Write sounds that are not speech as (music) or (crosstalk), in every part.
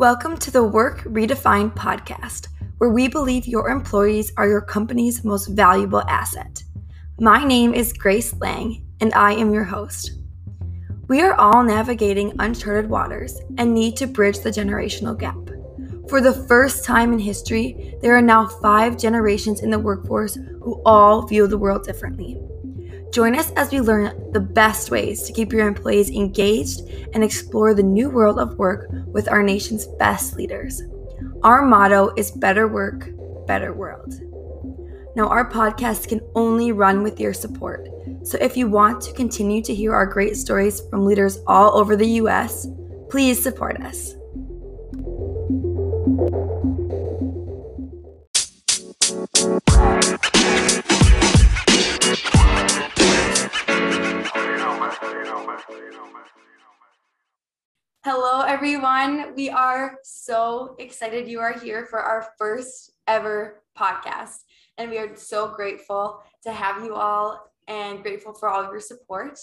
Welcome to the Work Redefined podcast, where we believe your employees are your company's most valuable asset. My name is Grace Lang, and I am your host. We are all navigating uncharted waters and need to bridge the generational gap. For the first time in history, there are now five generations in the workforce who all view the world differently. Join us as we learn the best ways to keep your employees engaged and explore the new world of work with our nation's best leaders. Our motto is Better Work, Better World. Now, our podcast can only run with your support. So, if you want to continue to hear our great stories from leaders all over the U.S., please support us. We are so excited you are here for our first ever podcast. And we are so grateful to have you all and grateful for all of your support.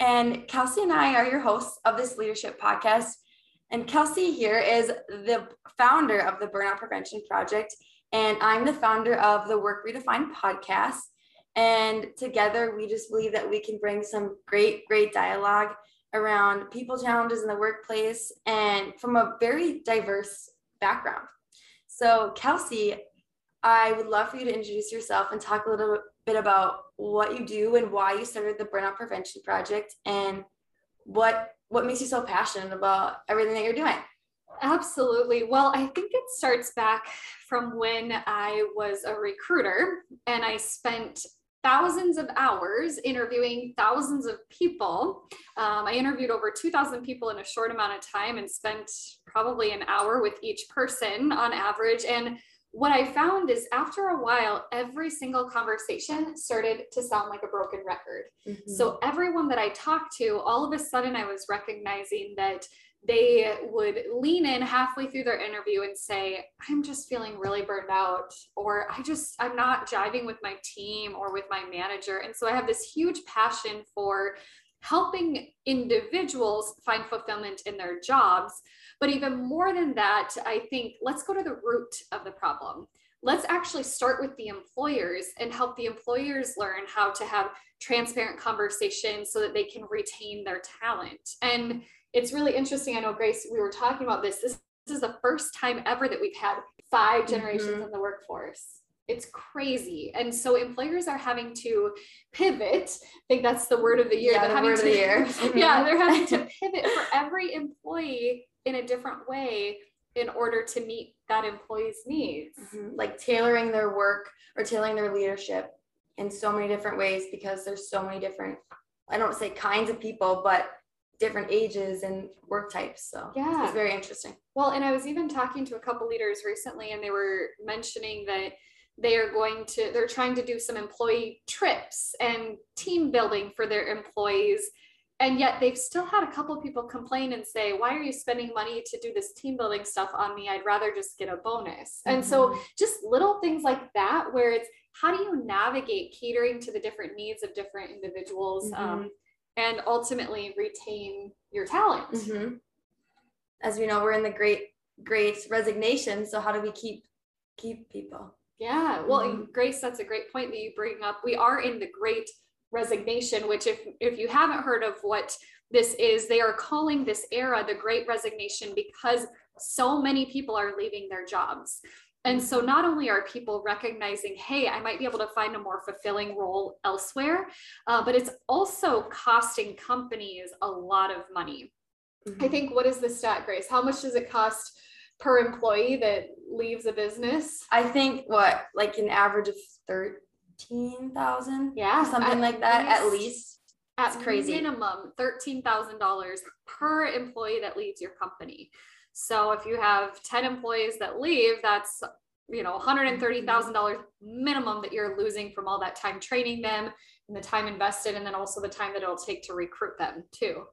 And Kelsey and I are your hosts of this leadership podcast. And Kelsey here is the founder of the Burnout Prevention Project. And I'm the founder of the Work Redefined podcast. And together, we just believe that we can bring some great, great dialogue around people challenges in the workplace and from a very diverse background. So, Kelsey, I would love for you to introduce yourself and talk a little bit about what you do and why you started the Burnout Prevention Project and what what makes you so passionate about everything that you're doing. Absolutely. Well, I think it starts back from when I was a recruiter and I spent thousands of hours interviewing thousands of people. Um, I interviewed over 2,000 people in a short amount of time and spent probably an hour with each person on average. And what I found is after a while, every single conversation started to sound like a broken record. Mm-hmm. So everyone that I talked to, all of a sudden, I was recognizing that they would lean in halfway through their interview and say, I'm just feeling really burned out, or I just, I'm not jiving with my team or with my manager. And so I have this huge passion for helping individuals find fulfillment in their jobs. But even more than that, I think let's go to the root of the problem. Let's actually start with the employers and help the employers learn how to have transparent conversations so that they can retain their talent. And it's really interesting. I know, Grace, we were talking about this. This, this is the first time ever that we've had five generations mm-hmm. in the workforce. It's crazy. And so employers are having to pivot. I think that's the word of the year. Yeah, they're the having word to, of the year. (laughs) yeah, they're having to (laughs) pivot for every employee in a different way in order to meet that employee's needs. Mm-hmm. Like tailoring their work or tailoring their leadership in so many different ways because there's so many different, I don't say kinds of people, but different ages and work types. So yeah, it's very interesting. Well, and I was even talking to a couple leaders recently, and they were mentioning that they are going to they're trying to do some employee trips and team building for their employees and yet they've still had a couple people complain and say why are you spending money to do this team building stuff on me i'd rather just get a bonus mm-hmm. and so mm-hmm. just little things like that where it's how do you navigate catering to the different needs of different individuals mm-hmm. um, and ultimately retain your talent. Mm-hmm. As we know, we're in the great, great resignation. So how do we keep keep people? Yeah. Well, mm-hmm. Grace, that's a great point that you bring up. We are in the great resignation, which if if you haven't heard of what this is, they are calling this era the great resignation because so many people are leaving their jobs. And so not only are people recognizing, hey, I might be able to find a more fulfilling role elsewhere, uh, but it's also costing companies a lot of money. Mm-hmm. I think what is the stat, Grace? How much does it cost per employee that leaves a business? I think what, like an average of thirteen thousand? Yeah, something like that least, at least. That's at crazy. Minimum thirteen thousand dollars per employee that leaves your company. So if you have 10 employees that leave, that's you know $130,000 minimum that you're losing from all that time training them and the time invested and then also the time that it'll take to recruit them too.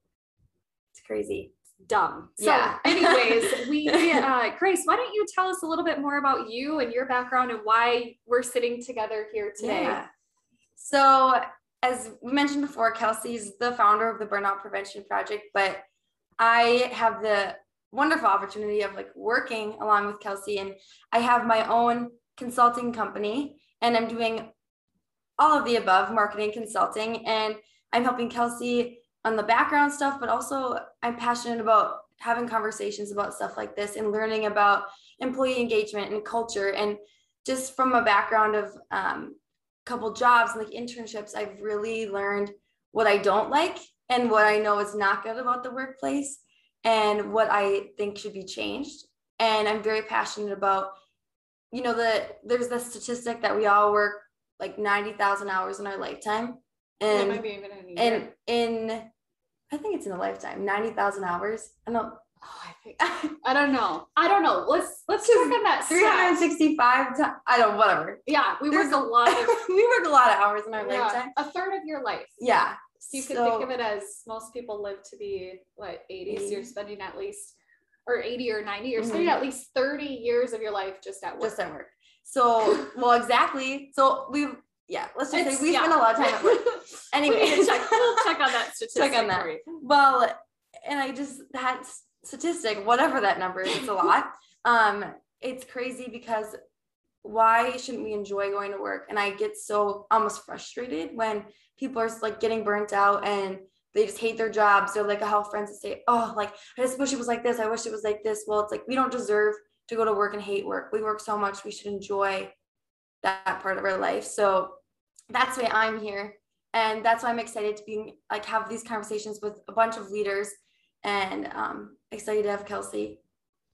It's crazy. dumb. So yeah. (laughs) anyways, we uh, Grace, why don't you tell us a little bit more about you and your background and why we're sitting together here today? Yeah. So as we mentioned before, Kelsey's the founder of the Burnout Prevention Project, but I have the wonderful opportunity of like working along with Kelsey. And I have my own consulting company and I'm doing all of the above marketing consulting. And I'm helping Kelsey on the background stuff, but also I'm passionate about having conversations about stuff like this and learning about employee engagement and culture. And just from a background of um, a couple jobs and like internships, I've really learned what I don't like and what I know is not good about the workplace and what I think should be changed. And I'm very passionate about, you know, the there's the statistic that we all work like 90,000 hours in our lifetime. And, and in, I think it's in a lifetime, 90,000 hours. I don't Oh, I think (laughs) I don't know. I don't know. Let's let's check on that. 365 times. I don't whatever. Yeah, we There's, work a lot of (laughs) we work a lot of hours in our yeah, lifetime. A third of your life. Yeah. So you could think of it as most people live to be what 80, so you're spending at least or 80 or 90, you're mm-hmm. spending at least 30 years of your life just at work. Just at work. So well exactly. So we've yeah, let's just it's, say we yeah. spend a lot of time at work. (laughs) anyway, check, (laughs) we'll check on that statistic. Check on that. Well, and I just that statistic, whatever that number is, it's a lot. (laughs) Um, it's crazy because why shouldn't we enjoy going to work? And I get so almost frustrated when people are like getting burnt out and they just hate their jobs. They're like, how friends that say, oh, like, I just wish it was like this. I wish it was like this. Well, it's like, we don't deserve to go to work and hate work. We work so much. We should enjoy that part of our life. So that's why I'm here. And that's why I'm excited to be like have these conversations with a bunch of leaders and um, excited to have Kelsey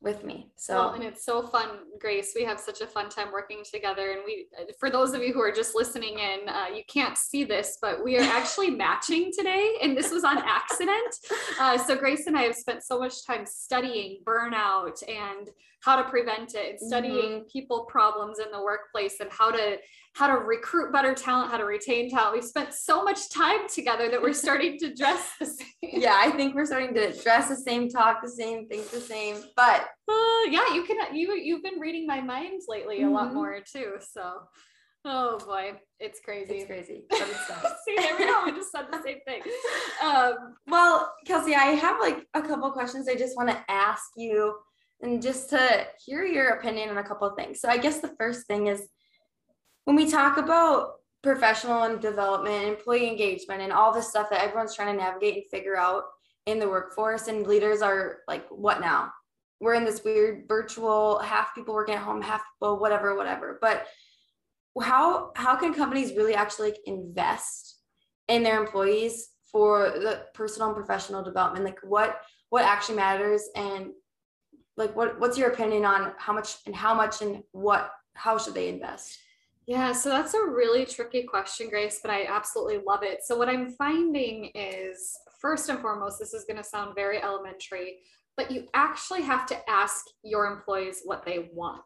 with me. So well, and it's so fun, Grace. We have such a fun time working together. And we, for those of you who are just listening in, uh, you can't see this, but we are actually (laughs) matching today, and this was on accident. (laughs) Uh, so Grace and I have spent so much time studying burnout and how to prevent it, and studying mm-hmm. people problems in the workplace, and how to how to recruit better talent, how to retain talent. We've spent so much time together that we're (laughs) starting to dress the same. Yeah, I think we're starting to dress the same, talk the same, think the same. But uh, yeah, you can you you've been reading my mind lately mm-hmm. a lot mm-hmm. more too. So oh boy, it's crazy. It's crazy. (laughs) But it's See, there we go. We just said the same thing. (laughs) Um, well, Kelsey, I have like a couple questions I just want to ask you and just to hear your opinion on a couple of things. So I guess the first thing is when we talk about professional and development, employee engagement, and all this stuff that everyone's trying to navigate and figure out in the workforce, and leaders are like, what now? We're in this weird virtual half people working at home, half people, whatever, whatever. But how how can companies really actually like invest in their employees for the personal and professional development? Like what what actually matters and like what what's your opinion on how much and how much and what how should they invest? Yeah, so that's a really tricky question, Grace, but I absolutely love it. So, what I'm finding is first and foremost, this is going to sound very elementary, but you actually have to ask your employees what they want.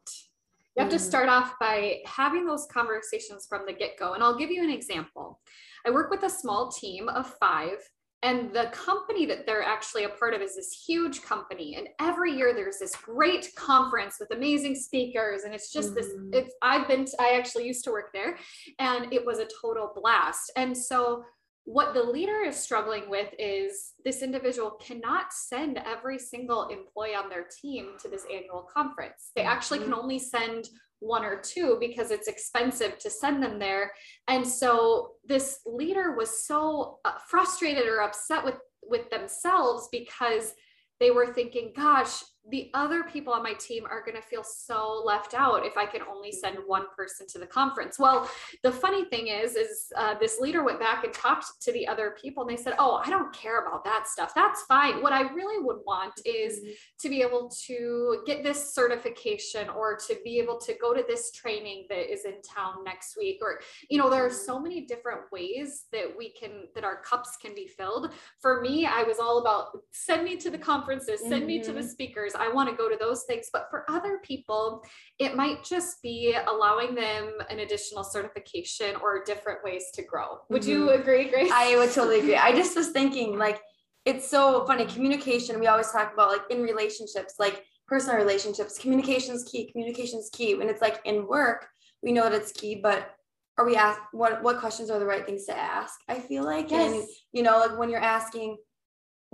You have to mm. start off by having those conversations from the get go. And I'll give you an example. I work with a small team of five and the company that they're actually a part of is this huge company. And every year there's this great conference with amazing speakers. And it's just mm-hmm. this, it's, I've been, to, I actually used to work there and it was a total blast. And so what the leader is struggling with is this individual cannot send every single employee on their team to this annual conference. They actually can mm-hmm. only send one or two because it's expensive to send them there. And so this leader was so uh, frustrated or upset with with themselves because they were thinking, gosh, the other people on my team are going to feel so left out if I can only send one person to the conference. Well, the funny thing is, is uh, this leader went back and talked to the other people, and they said, "Oh, I don't care about that stuff. That's fine. What I really would want is mm-hmm. to be able to get this certification or to be able to go to this training that is in town next week. Or, you know, there are so many different ways that we can that our cups can be filled. For me, I was all about send me to the conferences, send mm-hmm. me to the mm-hmm. speakers I want to go to those things. But for other people, it might just be allowing them an additional certification or different ways to grow. Would mm-hmm. you agree, Grace? I would totally agree. I just was thinking, like, it's so funny. Communication, we always talk about, like, in relationships, like personal relationships, communication is key, communication is key. When it's like in work, we know that it's key, but are we ask what what questions are the right things to ask? I feel like, yes. and you know, like when you're asking,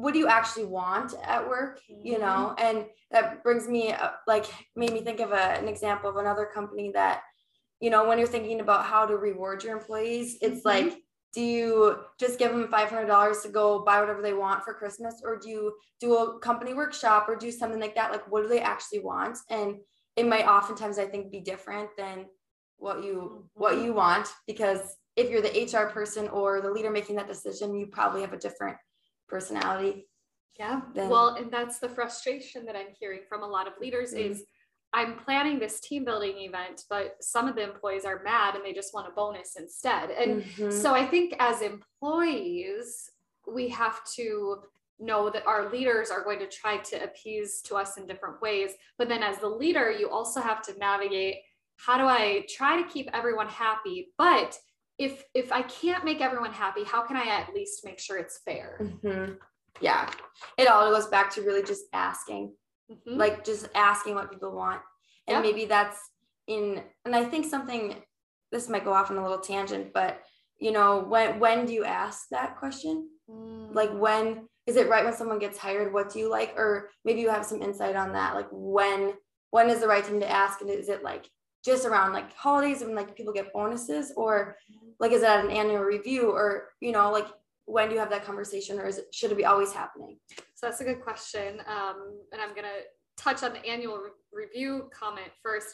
what do you actually want at work you Mm-hmm. know and that brings me uh, like made me think of a, an example of another company that you know when you're thinking about how to reward your employees it's Mhm. like do you just give them $500 to go buy whatever they want for christmas or do you do a company workshop or do something like that like what do they actually want and it might oftentimes i think be different than what you what Mhm. you want because if you're the hr person or the leader making that decision you probably have a different personality Yeah. then- well, and that's the frustration that I'm hearing from a lot of leaders Mhm. is I'm planning this team building event, but some of the employees are mad and they just want a bonus instead. And Mhm. so I think as employees, we have to know that our leaders are going to try to appease to us in different ways. But then as the leader, you also have to navigate how do I try to keep everyone happy? But if if I can't make everyone happy, how can I at least make sure it's fair? Mhm. yeah it all goes back to really just asking Mhm. like just asking what people want and Yep. maybe that's in and i think something this might go off on a little tangent but you know when when do you ask that question Mm. like when is it right when someone gets hired what do you like or maybe you have some insight on that like when when is the right time to ask and is it like just around like holidays and like people get bonuses or like is it at an annual review or you know like when do you have that conversation or is it should it be always happening So that's a good question. Um, and I'm going to touch on the annual re- review comment first.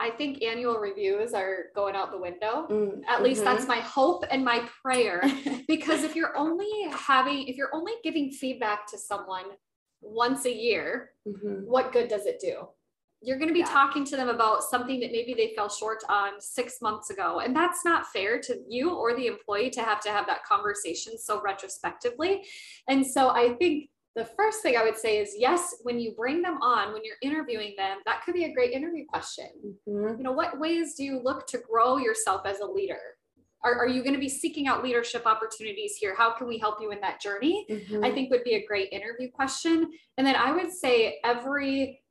I think annual reviews are going out the window. Mm, At least mhm. that's my hope and my prayer. (laughs) because if you're only having, if you're only giving feedback to someone once a year, Mhm. what good does it do? You're going to be Yeah. talking to them about something that maybe they fell short on six months ago. And that's not fair to you or the employee to have to have that conversation so retrospectively. And so I think the first thing I would say is yes, when you bring them on, when you're interviewing them, that could be a great interview question. Mhm. You know, what ways do you look to grow yourself as a leader? Are, are you going to be seeking out leadership opportunities here? How can we help you in that journey? Mhm. I think would be a great interview question. And then I would say every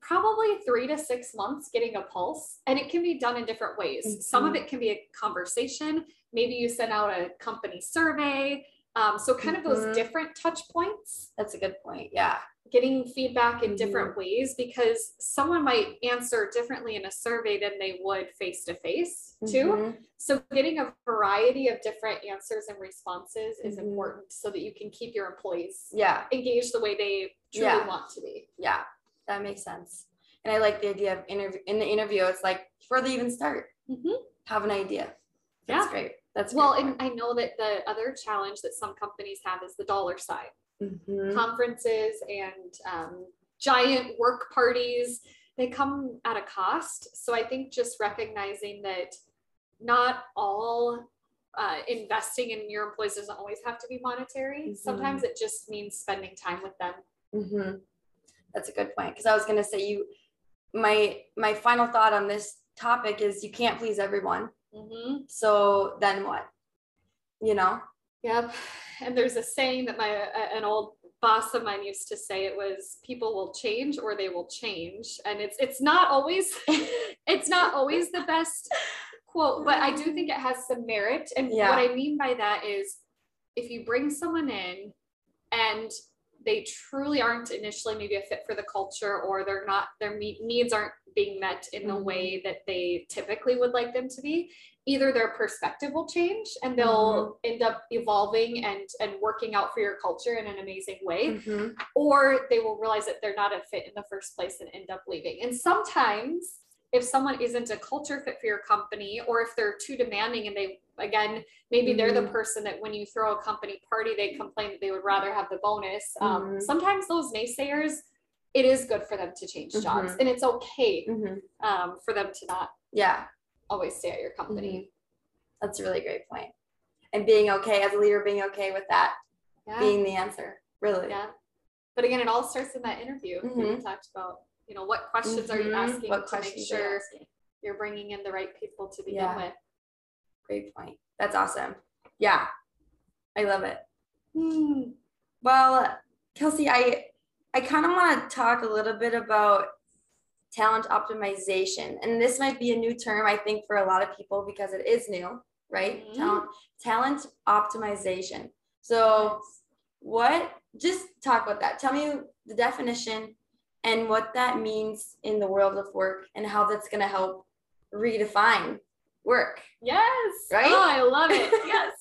probably three to six months getting a pulse, and it can be done in different ways. Some of Mhm. it can be a conversation. Maybe you send out a company survey. Um, so kind of those different touch points, That's a good point. Yeah. getting feedback in Mhm. different ways because someone might answer differently in a survey than they would face to face too. So getting a variety of different answers and responses is Mhm. important so that you can keep your employees Yeah. engaged the way they truly Yeah. want to be. Yeah. That makes sense. And I like the idea of interview in the interview. It's like before they even start, Mhm. have an idea. That's Yeah. great. That's Well, great and I know that the other challenge that some companies have is the dollar side. Mhm. Conferences and um, giant work parties, they come at a cost. So I think just recognizing that not all uh, investing in your employees doesn't always have to be monetary. Mhm. Sometimes it just means spending time with them. hmm That's a good point. Because I was gonna say you, my my final thought on this topic is you can't please everyone. Mm-hmm. So then what? You know. Yep. And there's a saying that my a- an old boss of mine used to say it was people will change or they will change. And it's it's not always (laughs) it's not always the best quote, but I do think it has some merit. And Yeah. what I mean by that is if you bring someone in and they truly aren't initially maybe a fit for the culture or they're not their needs aren't being met in the Mhm. way that they typically would like them to be either their perspective will change and they'll end up evolving and and working out for your culture in an amazing way Mhm. or they will realize that they're not a fit in the first place and end up leaving and sometimes if someone isn't a culture fit for your company or if they're too demanding and they again maybe they're the Mhm. person that when you throw a company party they complain that they would rather have the bonus um, Mhm. sometimes those naysayers it is good for them to change jobs Mhm. and it's okay Mhm. um, for them to not Yeah. always stay at your company That's a really great. And being okay as a leader, being okay with that yeah being the answer. Really. yeah but again it all starts in that interview that we talked about you know what questions are you Mhm. asking What to make you sure asking? you're bringing in the right people to begin Yeah. with Great point. That's awesome. Yeah. I love it. Hmm. Well, Kelsey, I I kind of want to talk a little bit about talent optimization. And this might be a new term I think for a lot of people because it is new, right? Mhm. Talent talent optimization. So what just talk about that. Tell me the definition and what that means in the world of work and how that's going to help redefine work. Yes. Right? Oh, I love it. (laughs) yes.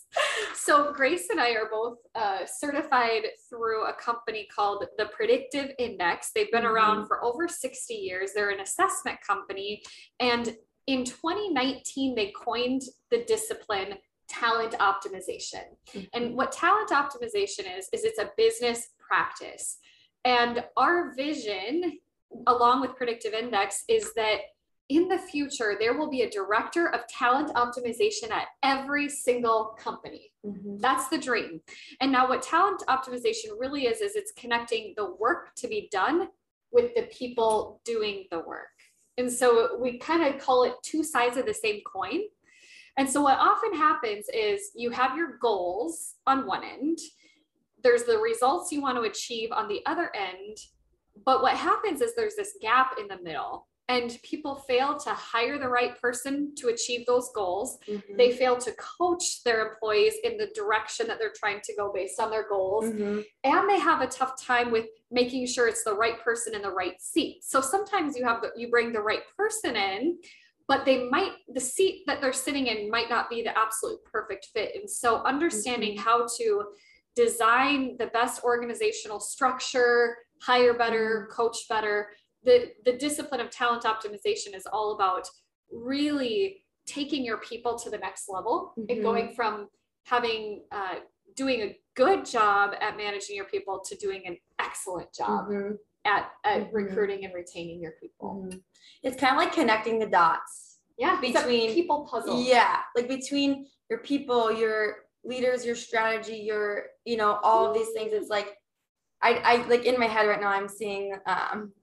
So Grace and I are both uh, certified through a company called the Predictive Index. They've been mm-hmm. around for over 60 years. They're an assessment company. And in 2019, they coined the discipline talent optimization. Mm-hmm. And what talent optimization is, is it's a business practice. And our vision, along with Predictive Index, is that in the future, there will be a director of talent optimization at every single company. Mm-hmm. That's the dream. And now, what talent optimization really is, is it's connecting the work to be done with the people doing the work. And so we kind of call it two sides of the same coin. And so, what often happens is you have your goals on one end, there's the results you want to achieve on the other end. But what happens is there's this gap in the middle and people fail to hire the right person to achieve those goals. Mm-hmm. They fail to coach their employees in the direction that they're trying to go based on their goals. Mm-hmm. And they have a tough time with making sure it's the right person in the right seat. So sometimes you have the, you bring the right person in, but they might the seat that they're sitting in might not be the absolute perfect fit. And so understanding mm-hmm. how to design the best organizational structure, hire better, mm-hmm. coach better the the discipline of talent optimization is all about really taking your people to the next level mm-hmm. and going from having uh, doing a good job at managing your people to doing an excellent job mm-hmm. at, at mm-hmm. recruiting and retaining your people mm-hmm. it's kind of like connecting the dots yeah between people puzzle yeah like between your people your leaders your strategy your you know all of these things it's like I, I like in my head right now i'm seeing um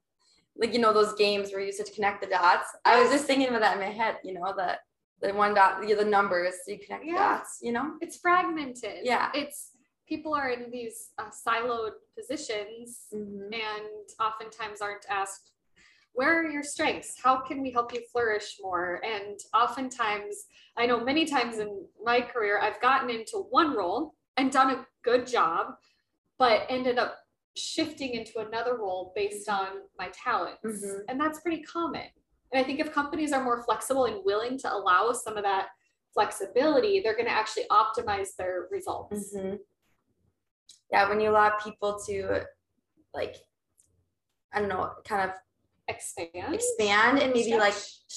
like you know those games where you used to connect the dots. I was just thinking about that in my head. You know that the one dot, the, numbers, so you connect yeah. dots. You know, it's fragmented. Yeah, it's people are in these uh, siloed positions mm-hmm. and oftentimes aren't asked where are your strengths how can we help you flourish more and oftentimes i know many times in my career i've gotten into one role and done a good job but ended up shifting into another role based on my talents. Mm-hmm. And that's pretty common. And I think if companies are more flexible and willing to allow some of that flexibility, they're going to actually optimize their results. Mm-hmm. Yeah, when you allow people to, like, I don't know, kind of expand, expand, and maybe stretch. like,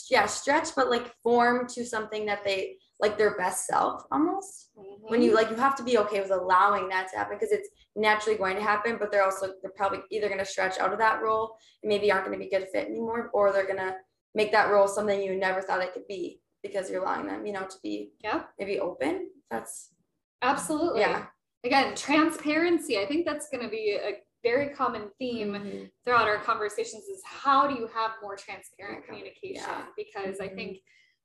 yeah, stretch, but like form to something that they like their best self almost. Mm-hmm. When you like, you have to be okay with allowing that to happen because it's naturally going to happen, but they're also they're probably either going to stretch out of that role and maybe aren't going to be good fit anymore, or they're going to make that role something you never thought it could be because you're allowing them, you know, to be yeah maybe open. That's absolutely yeah. Again, transparency. I think that's going to be a very common theme mm-hmm. throughout our conversations is how do you have more transparent communication? Yeah. Because mm-hmm. I think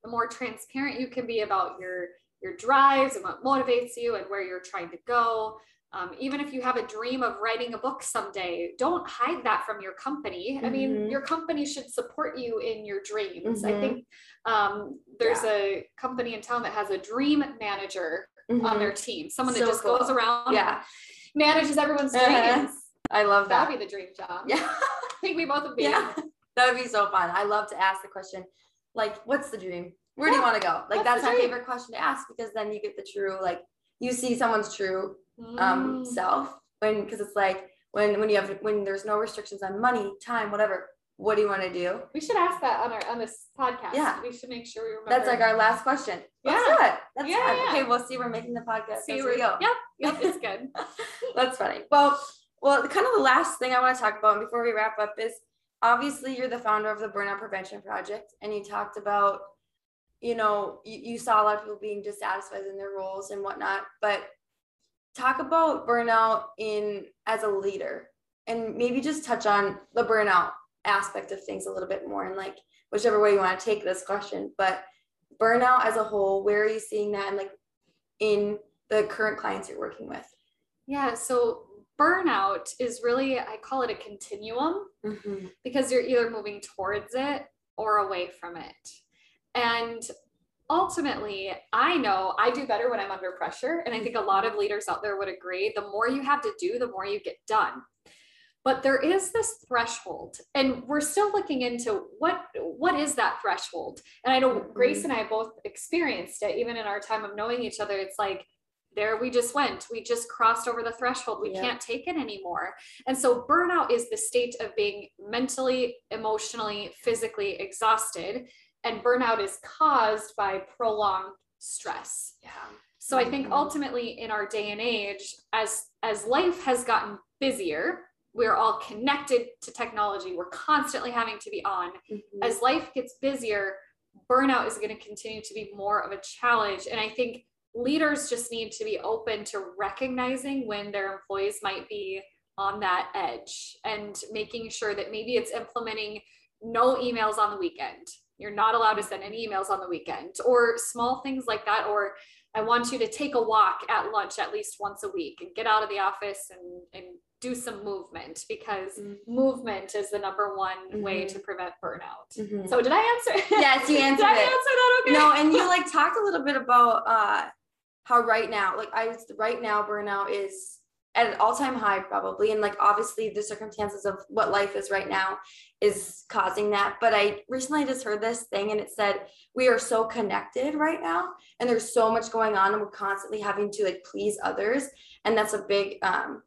the more transparent you can be about your your drives and what motivates you and where you're trying to go um, even if you have a dream of writing a book someday, don't hide that from your company. Mm-hmm. I mean, mm-hmm. your company should support you in your dreams. Mm-hmm. I think um, there's yeah. a company in town that has a dream manager mm-hmm. on their team, someone so that just cool. goes around, yeah, (laughs) manages everyone's uh-huh. dreams. I love that. That'd be the dream job. Yeah, (laughs) I think we both would be. Yeah, (laughs) that would be so fun. I love to ask the question, like, what's the dream? Where yeah. do you want to go? Like, that's my favorite question to ask because then you get the true, like, you see someone's true um, mm. self when because it's like when when you have when there's no restrictions on money time whatever what do you want to do we should ask that on our on this podcast yeah we should make sure we remember that's like our last question yeah that? that's yeah, yeah, okay we'll see we're making the podcast see where we go yep yep it's (laughs) good that's funny well well kind of the last thing i want to talk about before we wrap up is obviously you're the founder of the burnout prevention project and you talked about you know you, you saw a lot of people being dissatisfied in their roles and whatnot but talk about burnout in as a leader and maybe just touch on the burnout aspect of things a little bit more and like whichever way you want to take this question but burnout as a whole where are you seeing that and like in the current clients you're working with? Yeah so burnout is really i call it a continuum mm-hmm. because you're either moving towards it or away from it and ultimately, I know I do better when I'm under pressure. And I think a lot of leaders out there would agree the more you have to do, the more you get done. But there is this threshold, and we're still looking into what what is that threshold. And I know Grace mm-hmm. and I both experienced it, even in our time of knowing each other. It's like there we just went. We just crossed over the threshold. We can't take it anymore. And so burnout is the state of being mentally, emotionally, physically exhausted. And burnout is caused by prolonged stress. Yeah. So I think mm-hmm. ultimately in our day and age, as as life has gotten busier, we're all connected to technology. We're constantly having to be on. Mm-hmm. As life gets busier, burnout is going to continue to be more of a challenge. And I think leaders just need to be open to recognizing when their employees might be on that edge and making sure that maybe it's implementing no emails on the weekend. You're not allowed to send any emails on the weekend or small things like that. Or I want you to take a walk at lunch at least once a week and get out of the office and, and do some movement because mm-hmm. movement is the number one mm-hmm. way to prevent burnout. Mm-hmm. So did I answer? Yes, you (laughs) answered did I it. answer that okay? No, and you like talked a little bit about uh how right now, like I right now, burnout is at an all-time high probably. And like obviously the circumstances of what life is right now is causing that. But i recently just heard this thing and it said we are so connected right now and there's so much going on and we're constantly having to like please others. And that's a big um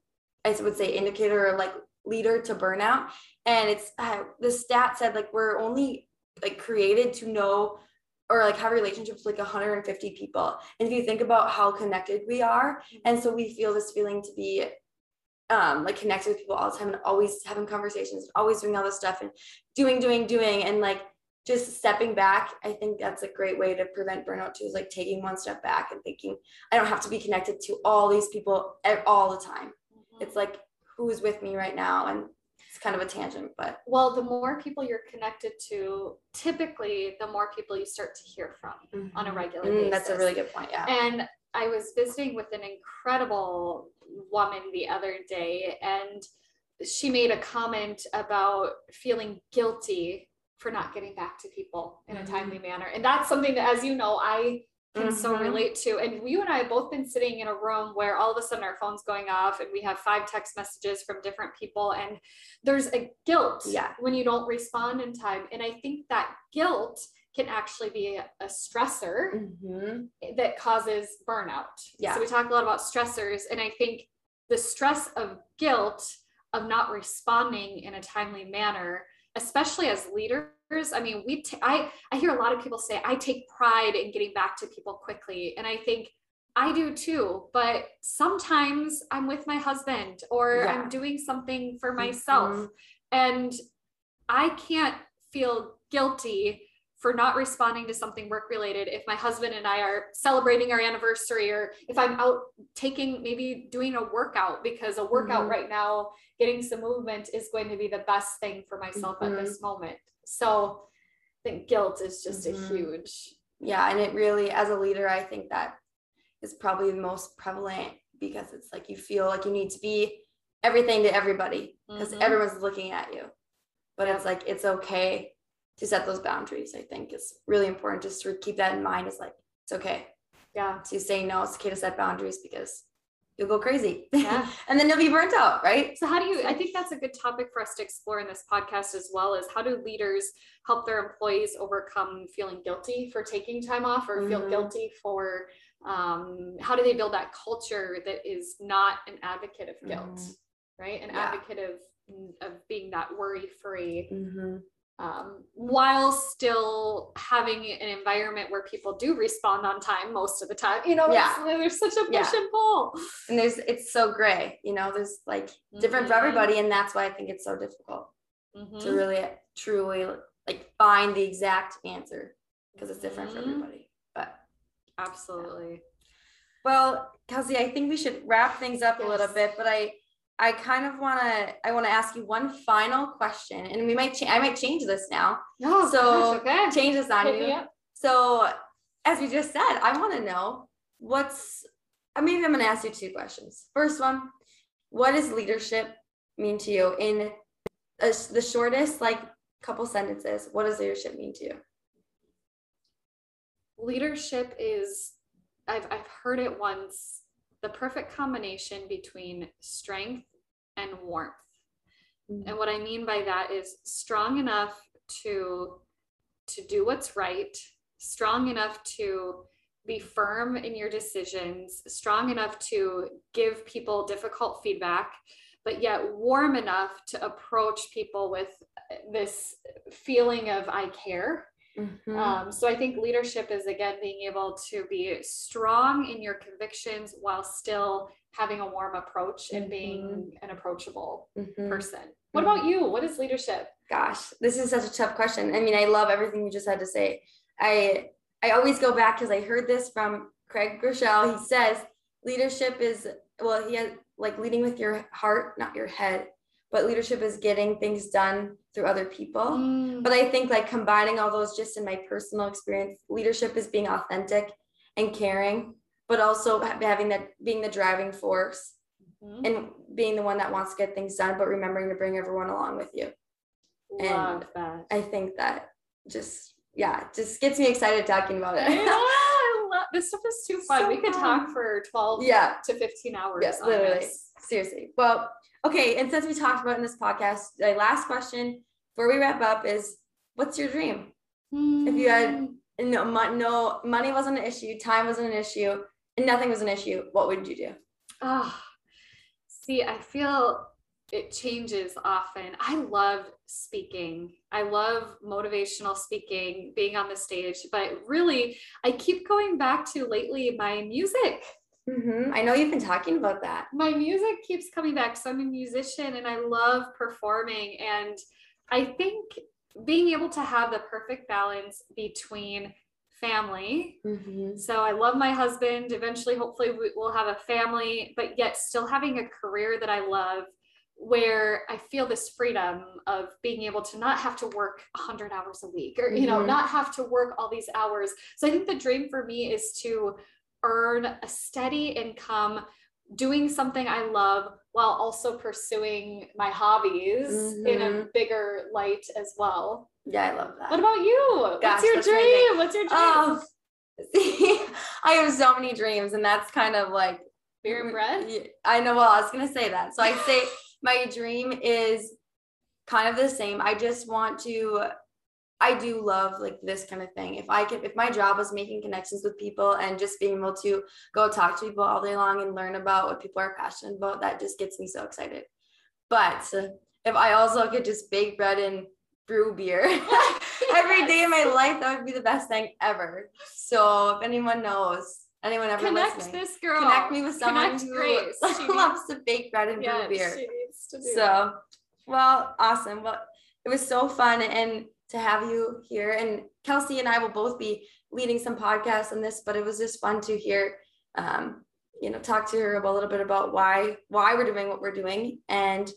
i would say indicator or like leader to burnout. And it's uh, the stat said like we're only like created to know or like have relationships with like 150 people. And if you think about how connected we are, and so we feel this feeling to be um like connected with people all the time and always having conversations, always doing all this stuff and doing, doing, doing, and like just stepping back. I think that's a great way to prevent burnout too, is like taking one step back and thinking, I don't have to be connected to all these people all the time. Mm-hmm. It's like who's with me right now and it's kind of a tangent, but well, the more people you're connected to, typically the more people you start to hear from mm-hmm. on a mm-hmm. regular mm, basis. That's a really good point. Yeah. And I was visiting with an incredible woman the other day, and she made a comment about feeling guilty for not getting back to people in a mm-hmm. timely manner. And that's something that, as you know, I can mm-hmm. so relate to. And you and I have both been sitting in a room where all of a sudden our phone's going off and we have five text messages from different people. And there's a guilt yeah. when you don't respond in time. And I think that guilt can actually be a, stressor mm-hmm. that causes burnout. Yeah. So we talk a lot about stressors. And I think the stress of guilt of not responding in a timely manner, especially as leaders I mean, we t- I I hear a lot of people say I take pride in getting back to people quickly, and I think I do too. But sometimes I'm with my husband or yeah. I'm doing something for myself, mm-hmm. and I can't feel guilty for not responding to something work related if my husband and I are celebrating our anniversary or if I'm out taking maybe doing a workout because a workout mm-hmm. right now getting some movement is going to be the best thing for myself mm-hmm. at this moment so I think guilt is just mm-hmm. a huge. Yeah. And it really, as a leader, I think that is probably the most prevalent because it's like you feel like you need to be everything to everybody because mm-hmm. everyone's looking at you. But it's like, it's okay to set those boundaries. I think it's really important just to keep that in mind. It's like, it's okay. Yeah. To say no, it's okay to set boundaries because you'll go crazy. Yeah. (laughs) and then you'll be burnt out, right? So how do you I think that's a good topic for us to explore in this podcast as well is how do leaders help their employees overcome feeling guilty for taking time off or mm-hmm. feel guilty for um, how do they build that culture that is not an advocate of guilt, mm-hmm. right? An yeah. advocate of of being that worry free. Mm-hmm um, while still having an environment where people do respond on time most of the time. You know, yeah. there's such a push yeah. and pull. And there's it's so gray, you know, there's like different mm-hmm. for everybody. And that's why I think it's so difficult mm-hmm. to really truly like find the exact answer because it's different mm-hmm. for everybody. But absolutely. Yeah. Well, Kelsey, I think we should wrap things up yes. a little bit, but I I kind of want to I want to ask you one final question, and we might cha- I might change this now. Oh, so okay. change this on Hit you. So as we just said, I want to know what's I maybe I'm going to ask you two questions. First one, what does leadership mean to you in a, the shortest like couple sentences? What does leadership mean to you? leadership is I've I've heard it once the perfect combination between strength and warmth. Mm-hmm. And what I mean by that is strong enough to to do what's right, strong enough to be firm in your decisions, strong enough to give people difficult feedback, but yet warm enough to approach people with this feeling of I care. Mm-hmm. Um, so I think leadership is again being able to be strong in your convictions while still having a warm approach and mm-hmm. being an approachable mm-hmm. person. What about you? What is leadership? Gosh, this is such a tough question. I mean, I love everything you just had to say. I I always go back because I heard this from Craig Groeschel. He says leadership is well, he has like leading with your heart, not your head. But leadership is getting things done through other people. Mm. But I think like combining all those just in my personal experience, leadership is being authentic and caring, but also having that being the driving force mm-hmm. and being the one that wants to get things done, but remembering to bring everyone along with you. Love and that. I think that just yeah, just gets me excited talking about it. (laughs) yeah, I love this stuff is too fun. So we could fun. talk for 12 yeah. to 15 hours. Yes, literally. Seriously. Well, okay. And since we talked about in this podcast, the last question before we wrap up is what's your dream? Mm. If you had hmm. no, no money wasn't an issue, time wasn't an issue, and nothing was an issue, what would you do? Oh, see, I feel it changes often. I love speaking. I love motivational speaking, being on the stage, but really, I keep going back to lately my music. Mm-hmm. I know you've been talking about that. My music keeps coming back. So I'm a musician and I love performing. And I think being able to have the perfect balance between family. Mm-hmm. So I love my husband. Eventually, hopefully, we'll have a family, but yet still having a career that I love where I feel this freedom of being able to not have to work 100 hours a week or, you know, mm-hmm. not have to work all these hours. So I think the dream for me is to earn a steady income doing something I love while also pursuing my hobbies mm-hmm. in a mm-hmm. bigger light as well. Yeah, I love that. What about you? Gosh, What's your dream? What's your dream? Oh, (laughs) see, I have so many dreams, and that's kind of like beer and bread. I know. Well, I was gonna say that. So I say my dream is kind of the same. I just want to I do love like this kind of thing. If I could, if my job was making connections with people and just being able to go talk to people all day long and learn about what people are passionate about, that just gets me so excited. But if I also could just bake bread and brew beer (laughs) every day of my life, that would be the best thing ever. So if anyone knows, anyone ever connect listening, this girl, connect me with someone connect who Grace. (laughs) loves to bake bread and brew beer. So, well, awesome. Well, it was so fun and to have you here. And Kelsey and I will both be leading some podcasts on this, but it was just fun to hear, um, you know, talk to her a little bit about why why we're doing what we're doing, and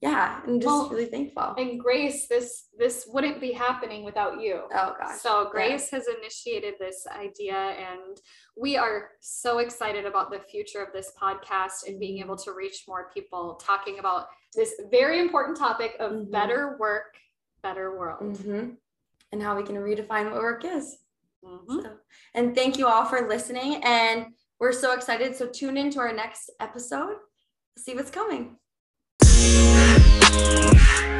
yeah, I'm just well, really thankful. And Grace, this this wouldn't be happening without you. Oh gosh. So Grace yeah. has initiated this idea and we are so excited about the future of this podcast and being able to reach more people talking about this very important topic of mm-hmm. better work, better world. Mm-hmm. And how we can redefine what work is. Mm-hmm. So, and thank you all for listening and we're so excited. So tune in to our next episode. See what's coming. Música